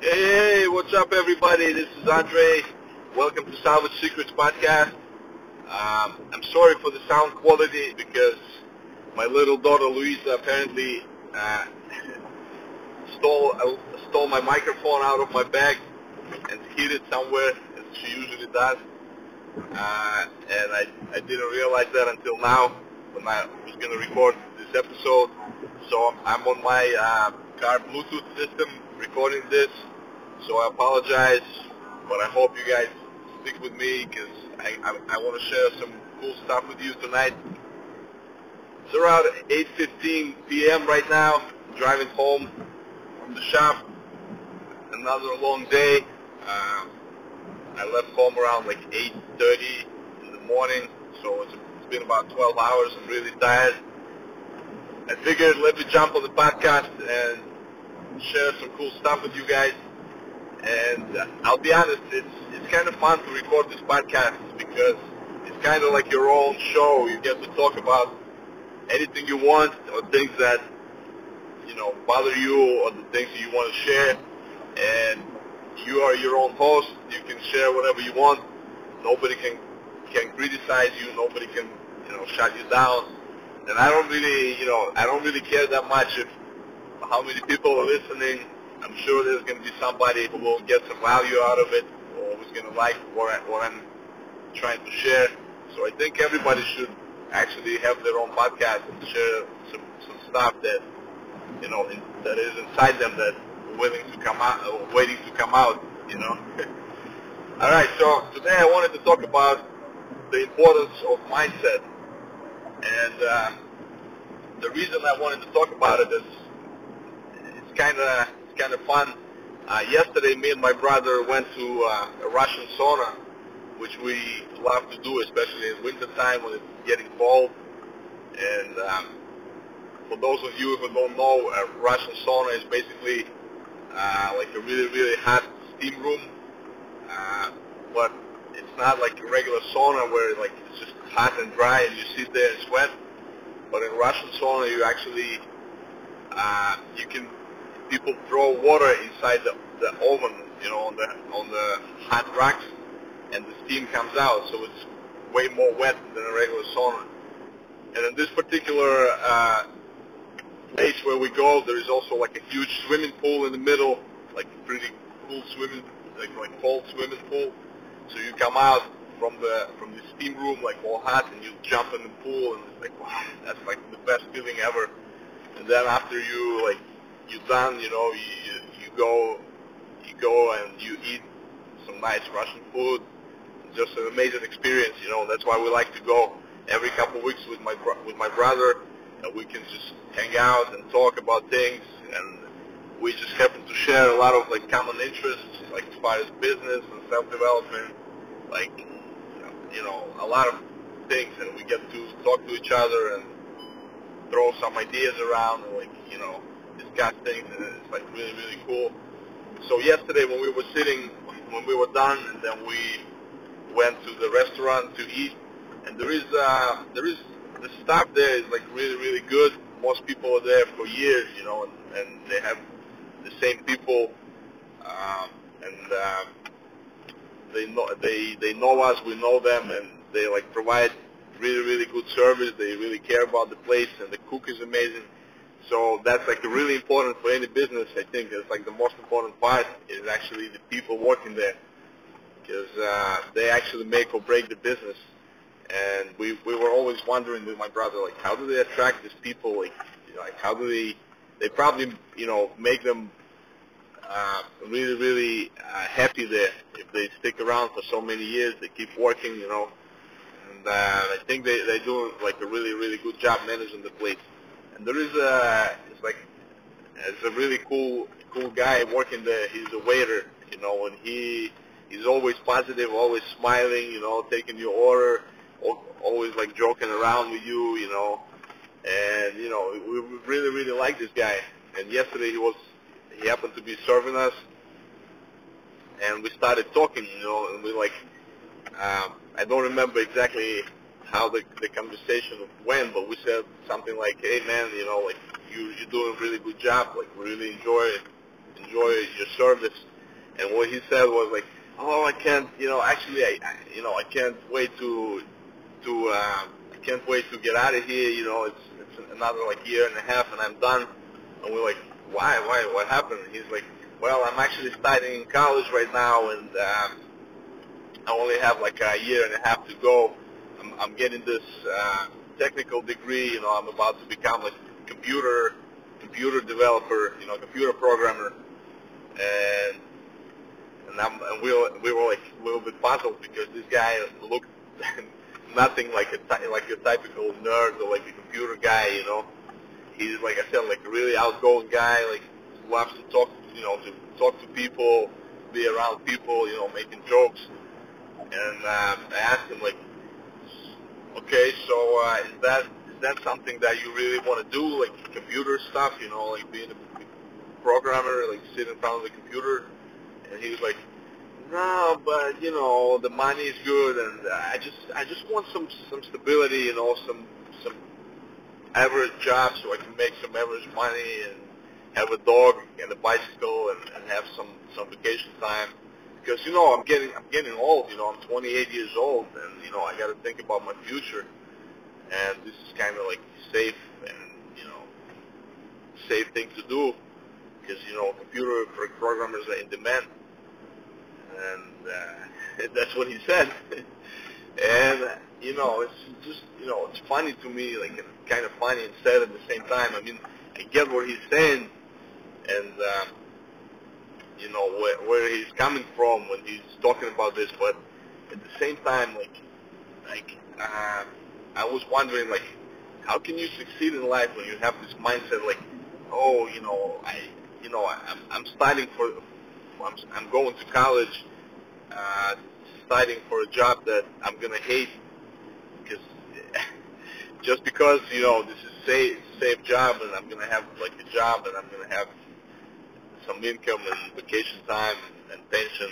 Hey, what's up, everybody? This is Andre. Welcome to Salvage Secrets Podcast. Um, I'm sorry for the sound quality because my little daughter Louisa apparently uh, stole uh, stole my microphone out of my bag and hid it somewhere, as she usually does. Uh, and I, I didn't realize that until now when I was going to record this episode. So I'm on my uh, car Bluetooth system recording this. So I apologize, but I hope you guys stick with me because I, I, I want to share some cool stuff with you tonight. It's around 8.15 p.m. right now, driving home from the shop. Another long day. Um, I left home around like 8.30 in the morning, so it's, it's been about 12 hours. I'm really tired. I figured let me jump on the podcast and share some cool stuff with you guys. And uh, I'll be honest, it's it's kind of fun to record this podcast because it's kind of like your own show. You get to talk about anything you want or things that you know bother you or the things that you want to share. And you are your own host. You can share whatever you want. Nobody can can criticize you. Nobody can you know shut you down. And I don't really you know I don't really care that much if how many people are listening. I'm sure there's going to be somebody who will get some value out of it or who's going to like what, I, what I'm trying to share. So I think everybody should actually have their own podcast and share some, some stuff that, you know, in, that is inside them that willing to come out, or waiting to come out, you know. All right, so today I wanted to talk about the importance of mindset. And uh, the reason I wanted to talk about it's kind of kind of fun. Uh, yesterday, me and my brother went to uh, a Russian sauna, which we love to do, especially in wintertime when it's getting cold. And um, for those of you who don't know, a Russian sauna is basically uh, like a really, really hot steam room, uh, but it's not like a regular sauna where like it's just hot and dry and you sit there and sweat. But in Russian sauna, you actually uh, you can people throw water inside the, the oven, you know, on the on the hot rocks, and the steam comes out, so it's way more wet than a regular sauna. And in this particular uh, place where we go, there is also like a huge swimming pool in the middle, like a pretty cool swimming, like like cold swimming pool. So you come out from the from the steam room like all hot, and you jump in the pool, and it's like wow, that's like the best feeling ever. And then after you like you done, you know, you, you go, you go and you eat some nice Russian food. Just an amazing experience, you know. That's why we like to go every couple of weeks with my with my brother, and we can just hang out and talk about things. And we just happen to share a lot of like common interests, like as far as business and self development, like you know, a lot of things. And we get to talk to each other and throw some ideas around, like you know, things, and it's like really, really cool. So yesterday when we were sitting, when we were done, and then we went to the restaurant to eat, and there is, uh, there is, the staff there is like really, really good. Most people are there for years, you know, and, and they have the same people, um, and uh, they know they they know us, we know them, and they like provide really, really good service. They really care about the place, and the cook is amazing. So that's like really important for any business. I think it's like the most important part is actually the people working there, because uh, they actually make or break the business. And we we were always wondering with my brother like how do they attract these people like you know, like how do they they probably you know make them uh, really really uh, happy there if they stick around for so many years they keep working you know and uh, I think they they do like a really really good job managing the place. And there is a, it's like, it's a really cool, cool guy working there. He's a waiter, you know, and he, he's always positive, always smiling, you know, taking your order, always like joking around with you, you know. And, you know, we really, really like this guy. And yesterday he was, he happened to be serving us. And we started talking, you know, and we like, um, I don't remember exactly how the, the conversation went, but we said something like, "Hey man, you know, like you you're doing a really good job. Like we really enjoy enjoy your service. And what he said was like, oh, I can't, you know, actually, I, I you know, I can't wait to, to, uh, I can't wait to get out of here. You know, it's, it's another like year and a half, and I'm done. And we're like, why, why, what happened? And he's like, well, I'm actually studying in college right now, and um, I only have like a year and a half to go. I'm, getting this uh, technical degree. You know, I'm about to become a computer computer developer, you know, computer programmer, and and, I'm, and we were, we were like a little bit puzzled because this guy looked nothing like a like a typical nerd or like a computer guy, you know. He's like I said, like a really outgoing guy, like loves to talk, you know, to talk to people, be around people, you know, making jokes. And um, I asked him like, okay, so uh, is that is that something that you really want to do, like computer stuff, you know, like being a programmer, like sit in front of the computer? And he was like, no, but you know, the money is good, and I just I just want some some stability, you know, some some average job so I can make some average money and have a dog and a bicycle and, and have some some vacation time. Because you know I'm getting I'm getting old. You know I'm 28 years old, and you know I got to think about my future. And this is kind of like safe and you know safe thing to do because you know computer programmers are in demand and uh, that's what he said. and you know, it's just you know, it's funny to me, like kind of funny and sad at the same time. I mean, I get what he's saying, and um, you know where, where he's coming from when he's talking about this, but at the same time, like, like uh, I was wondering, like, how can you succeed in life when you have this mindset, like, oh, you know, I, you know, I'm, I'm studying for I'm, I'm going to college, uh, studying for a job that I'm gonna hate because just because you know this is safe safe job and I'm gonna have like a job and I'm gonna have some income and vacation time and, pension.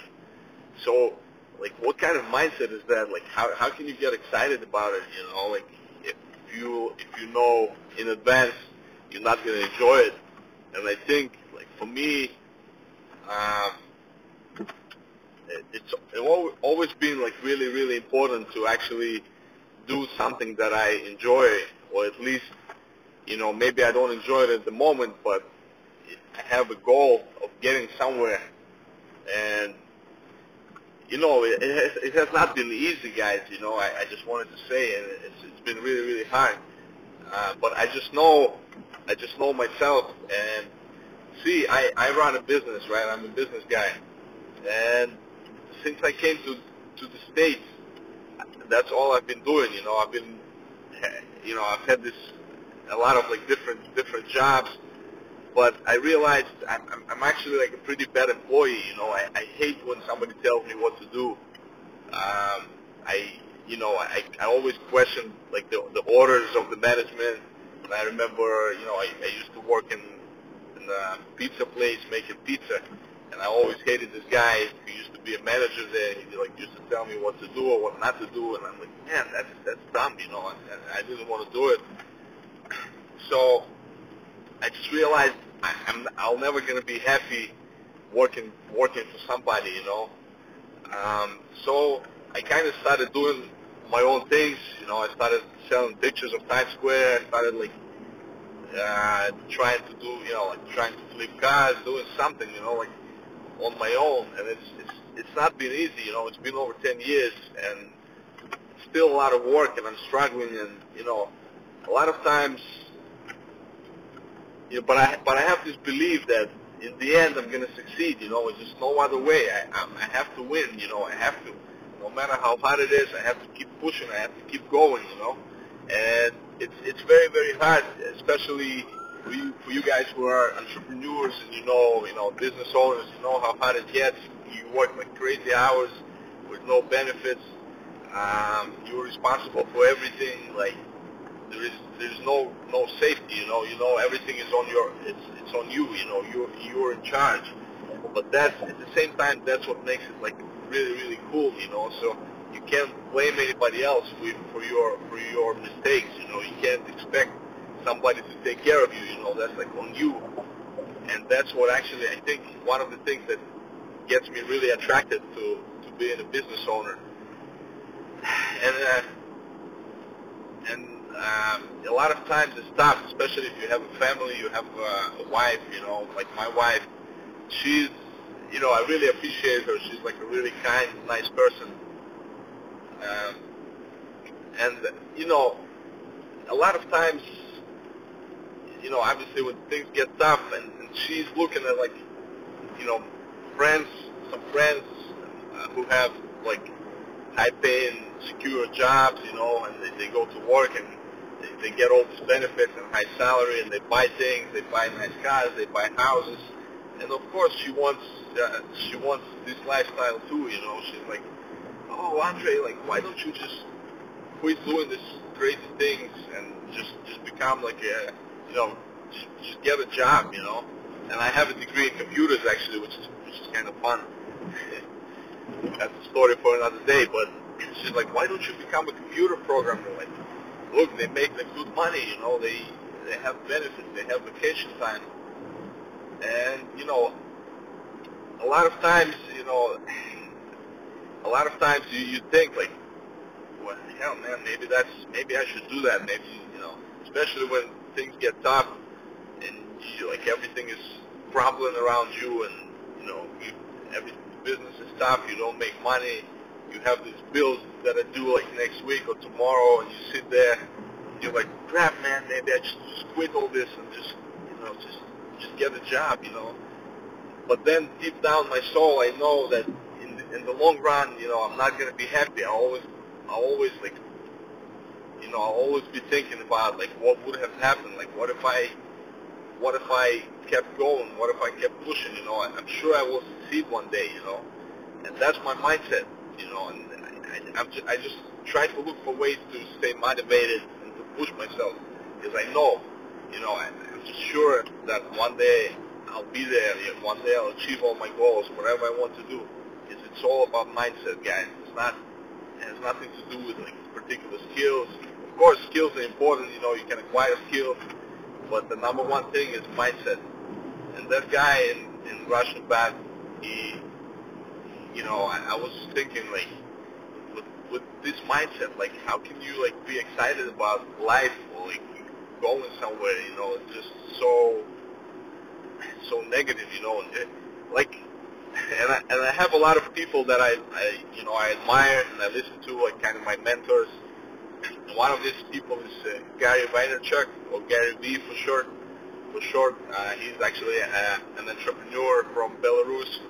So like what kind of mindset is that? Like how how can you get excited about it? You know, like if you if you know in advance you're not gonna enjoy it. And I think like for me, um, it's always been like really really important to actually do something that I enjoy, or at least you know maybe I don't enjoy it at the moment, but I have a goal of getting somewhere, and you know it, it has it has not been easy, guys. You know I, I just wanted to say, and it's it's been really really hard, uh, but I just know I just know myself and see, I, I run a business, right? I'm a business guy. And since I came to, to the States, that's all I've been doing, you know. I've been, you know, I've had this, a lot of like different, different jobs. But I realized I'm, I'm actually like a pretty bad employee, you know. I, I hate when somebody tells me what to do. Um, I, you know, I, I always question like the, the orders of the management. And I remember, you know, I, I used to work in uh, pizza place making pizza, and I always hated this guy who used to be a manager there. He like used to tell me what to do or what not to do, and I'm like, man, that's that's dumb, you know. And I didn't want to do it. So I just realized I'm I'll never gonna be happy working working for somebody, you know. Um, so I kind of started doing my own things. You know, I started selling pictures of Times Square. I started like uh, trying to do, you know, like trying to flip cars, doing something, you know, like on my own. And it's it's it's not been easy, you know. It's been over 10 years, and still a lot of work, and I'm struggling, and you know, a lot of times, you know, but I but I have this belief that in the end I'm going to succeed. You know, it's just no other way. I I, I have to win. You know, I have to. No matter how hard it is, I have to keep pushing. I have to keep going. You know, and it's it's very very hard, especially for you for you guys who are entrepreneurs and you know you know business owners. You know how hard it gets. You work like crazy hours with no benefits. Um, you're responsible for everything. Like there is there's no no safety. You know you know everything is on your it's it's on you. You know you're you're in charge. But that's at the same time that's what makes it like really really cool. You know so you can't blame anybody else for, for your for your mistakes. You know, you can't expect somebody to take care of you. You know, that's like on you. and that's what actually I think one of the things that gets me really attracted to to being a business owner. And uh, and um, a lot of times it's tough, especially if you have a family, you have uh, a wife. You know, like my wife, she's you know I really appreciate her. She's like a really kind, nice person. Um, and you know, a lot of times, you know, obviously when things get tough, and, and she's looking at like, you know, friends, some friends uh, who have like high-paying, secure jobs, you know, and they, they go to work and they, they get all these benefits and high salary, and they buy things, they buy nice cars, they buy houses, and of course she wants uh, she wants this lifestyle too, you know. She's like, oh, Andre, like, why don't you just quit doing these crazy things and just just become like a, you know, just, just get a job, you know. And I have a degree in computers actually, which is which is kind of fun. That's a story for another day. But she's like, why don't you become a computer programmer? Like, look, they make like good money, you know. They they have benefits, they have vacation time, and you know, a lot of times, you know, a lot of times you you think like well, hell, man, maybe that's maybe I should do that. Maybe you know, especially when things get tough and you, like everything is crumbling around you, and you know, you, every business is tough. You don't make money. You have these bills that are due like next week or tomorrow, and you sit there. You're like, crap, man. Maybe I just, just quit all this and just, you know, just just get a job, you know. But then deep down my soul, I know that in the, in the long run, you know, I'm not gonna be happy. I always I always like, you know, I'll always be thinking about like what would have happened. Like, what if I, what if I kept going? What if I kept pushing? You know, I'm sure I will succeed one day. You know, and that's my mindset. You know, and I, I'm just, I just try to look for ways to stay motivated and to push myself because I know, you know, I, I'm just sure that one day I'll be there. One day I'll achieve all my goals, whatever I want to do. It's, it's all about mindset, guys. It's not it has nothing to do with like particular skills. Of course, skills are important. You know, you can acquire skills, but the number one thing is mindset. And that guy in in Russian Bat, he, you know, I, I was thinking like, with with this mindset, like, how can you like be excited about life or like going somewhere? You know, it's just so so negative. You know, and like and I, and I have a lot of people that I, I you know I admire and I listen to like kind of my mentors. One of these people is uh, Gary Vaynerchuk or Gary V for short. For short, uh, he's actually a, an entrepreneur from Belarus,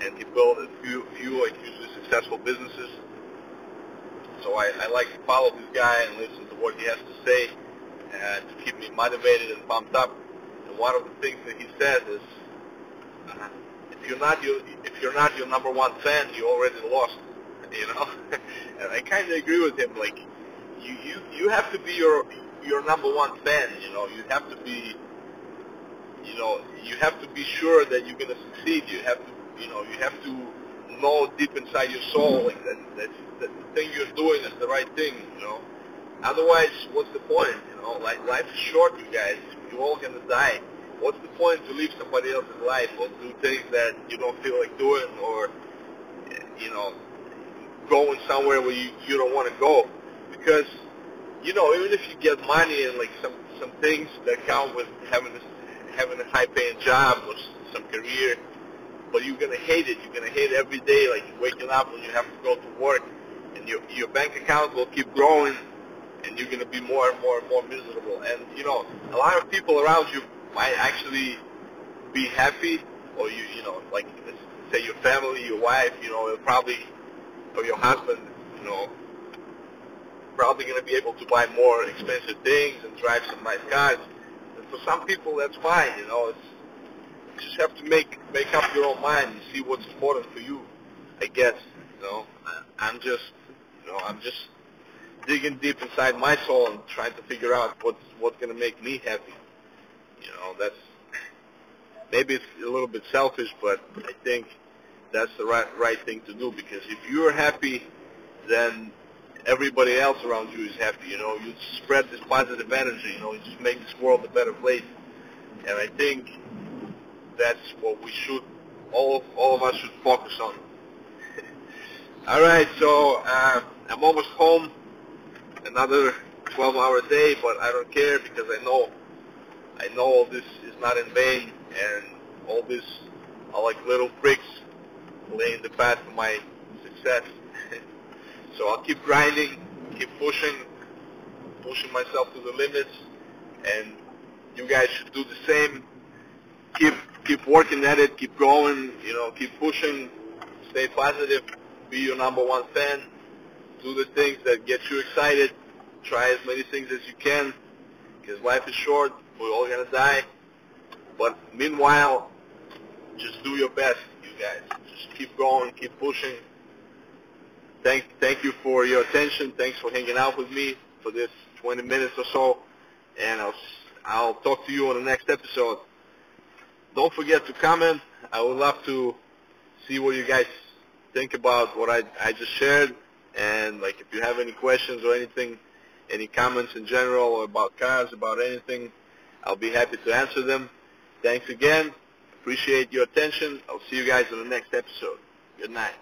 and he built a few few like hugely successful businesses. So I, I like to follow this guy and listen to what he has to say uh, to keep me motivated and pumped up. And one of the things that he says is. Uh, if you're not your if you're not your number one fan, you already lost. You know, and I kind of agree with him. Like, you you you have to be your your number one fan. You know, you have to be. You know, you have to be sure that you're gonna succeed. You have to, you know, you have to know deep inside your soul like that that, that the thing you're doing is the right thing. You know, otherwise, what's the point? You know, like life is short, you guys. You're all gonna die what's the point to live somebody else's life or do things that you don't feel like doing or you know going somewhere where you you don't want to go because you know even if you get money and like some some things that count with having this having a high paying job or some career but you're gonna hate it you're gonna hate every day like waking up when you have to go to work and your your bank account will keep growing and you're gonna be more and more and more miserable and you know a lot of people around you might actually be happy, or you you know like say your family, your wife, you know, probably or your husband, you know, probably to be able to buy more expensive things and drive some nice cars. And for some people, that's fine. You know, it's you just have to make make up your own mind and see what's important for you. I guess. You know, I, I'm just you know I'm just digging deep inside my soul and trying to figure out what's what's to make me happy. You know, that's maybe it's a little bit selfish, but I think that's the right right thing to do because if you're happy, then everybody else around you is happy. You know, you spread this positive energy. You know, you just make this world a better place. And I think that's what we should, all, all of us should focus on. all right, so uh, I'm almost home. Another 12-hour day, but I don't care because I know, I know all this is not in vain, and all this are like little bricks laying the path for my success. so I'll keep grinding, keep pushing, pushing myself to the limits, and you guys should do the same. Keep keep working at it, keep going, you know, keep pushing, stay positive, be your number one fan, do the things that get you excited, try as many things as you can, because life is short, we're all gonna die. But meanwhile, just do your best, you guys. Just keep going, keep pushing. Thank, thank you for your attention. Thanks for hanging out with me for this 20 minutes or so. And I'll, I'll talk to you on the next episode. Don't forget to comment. I would love to see what you guys think about what I, I just shared. And like if you have any questions or anything, any comments in general or about cars, about anything, I'll be happy to answer them. Thanks again. Appreciate your attention. I'll see you guys in the next episode. Good night.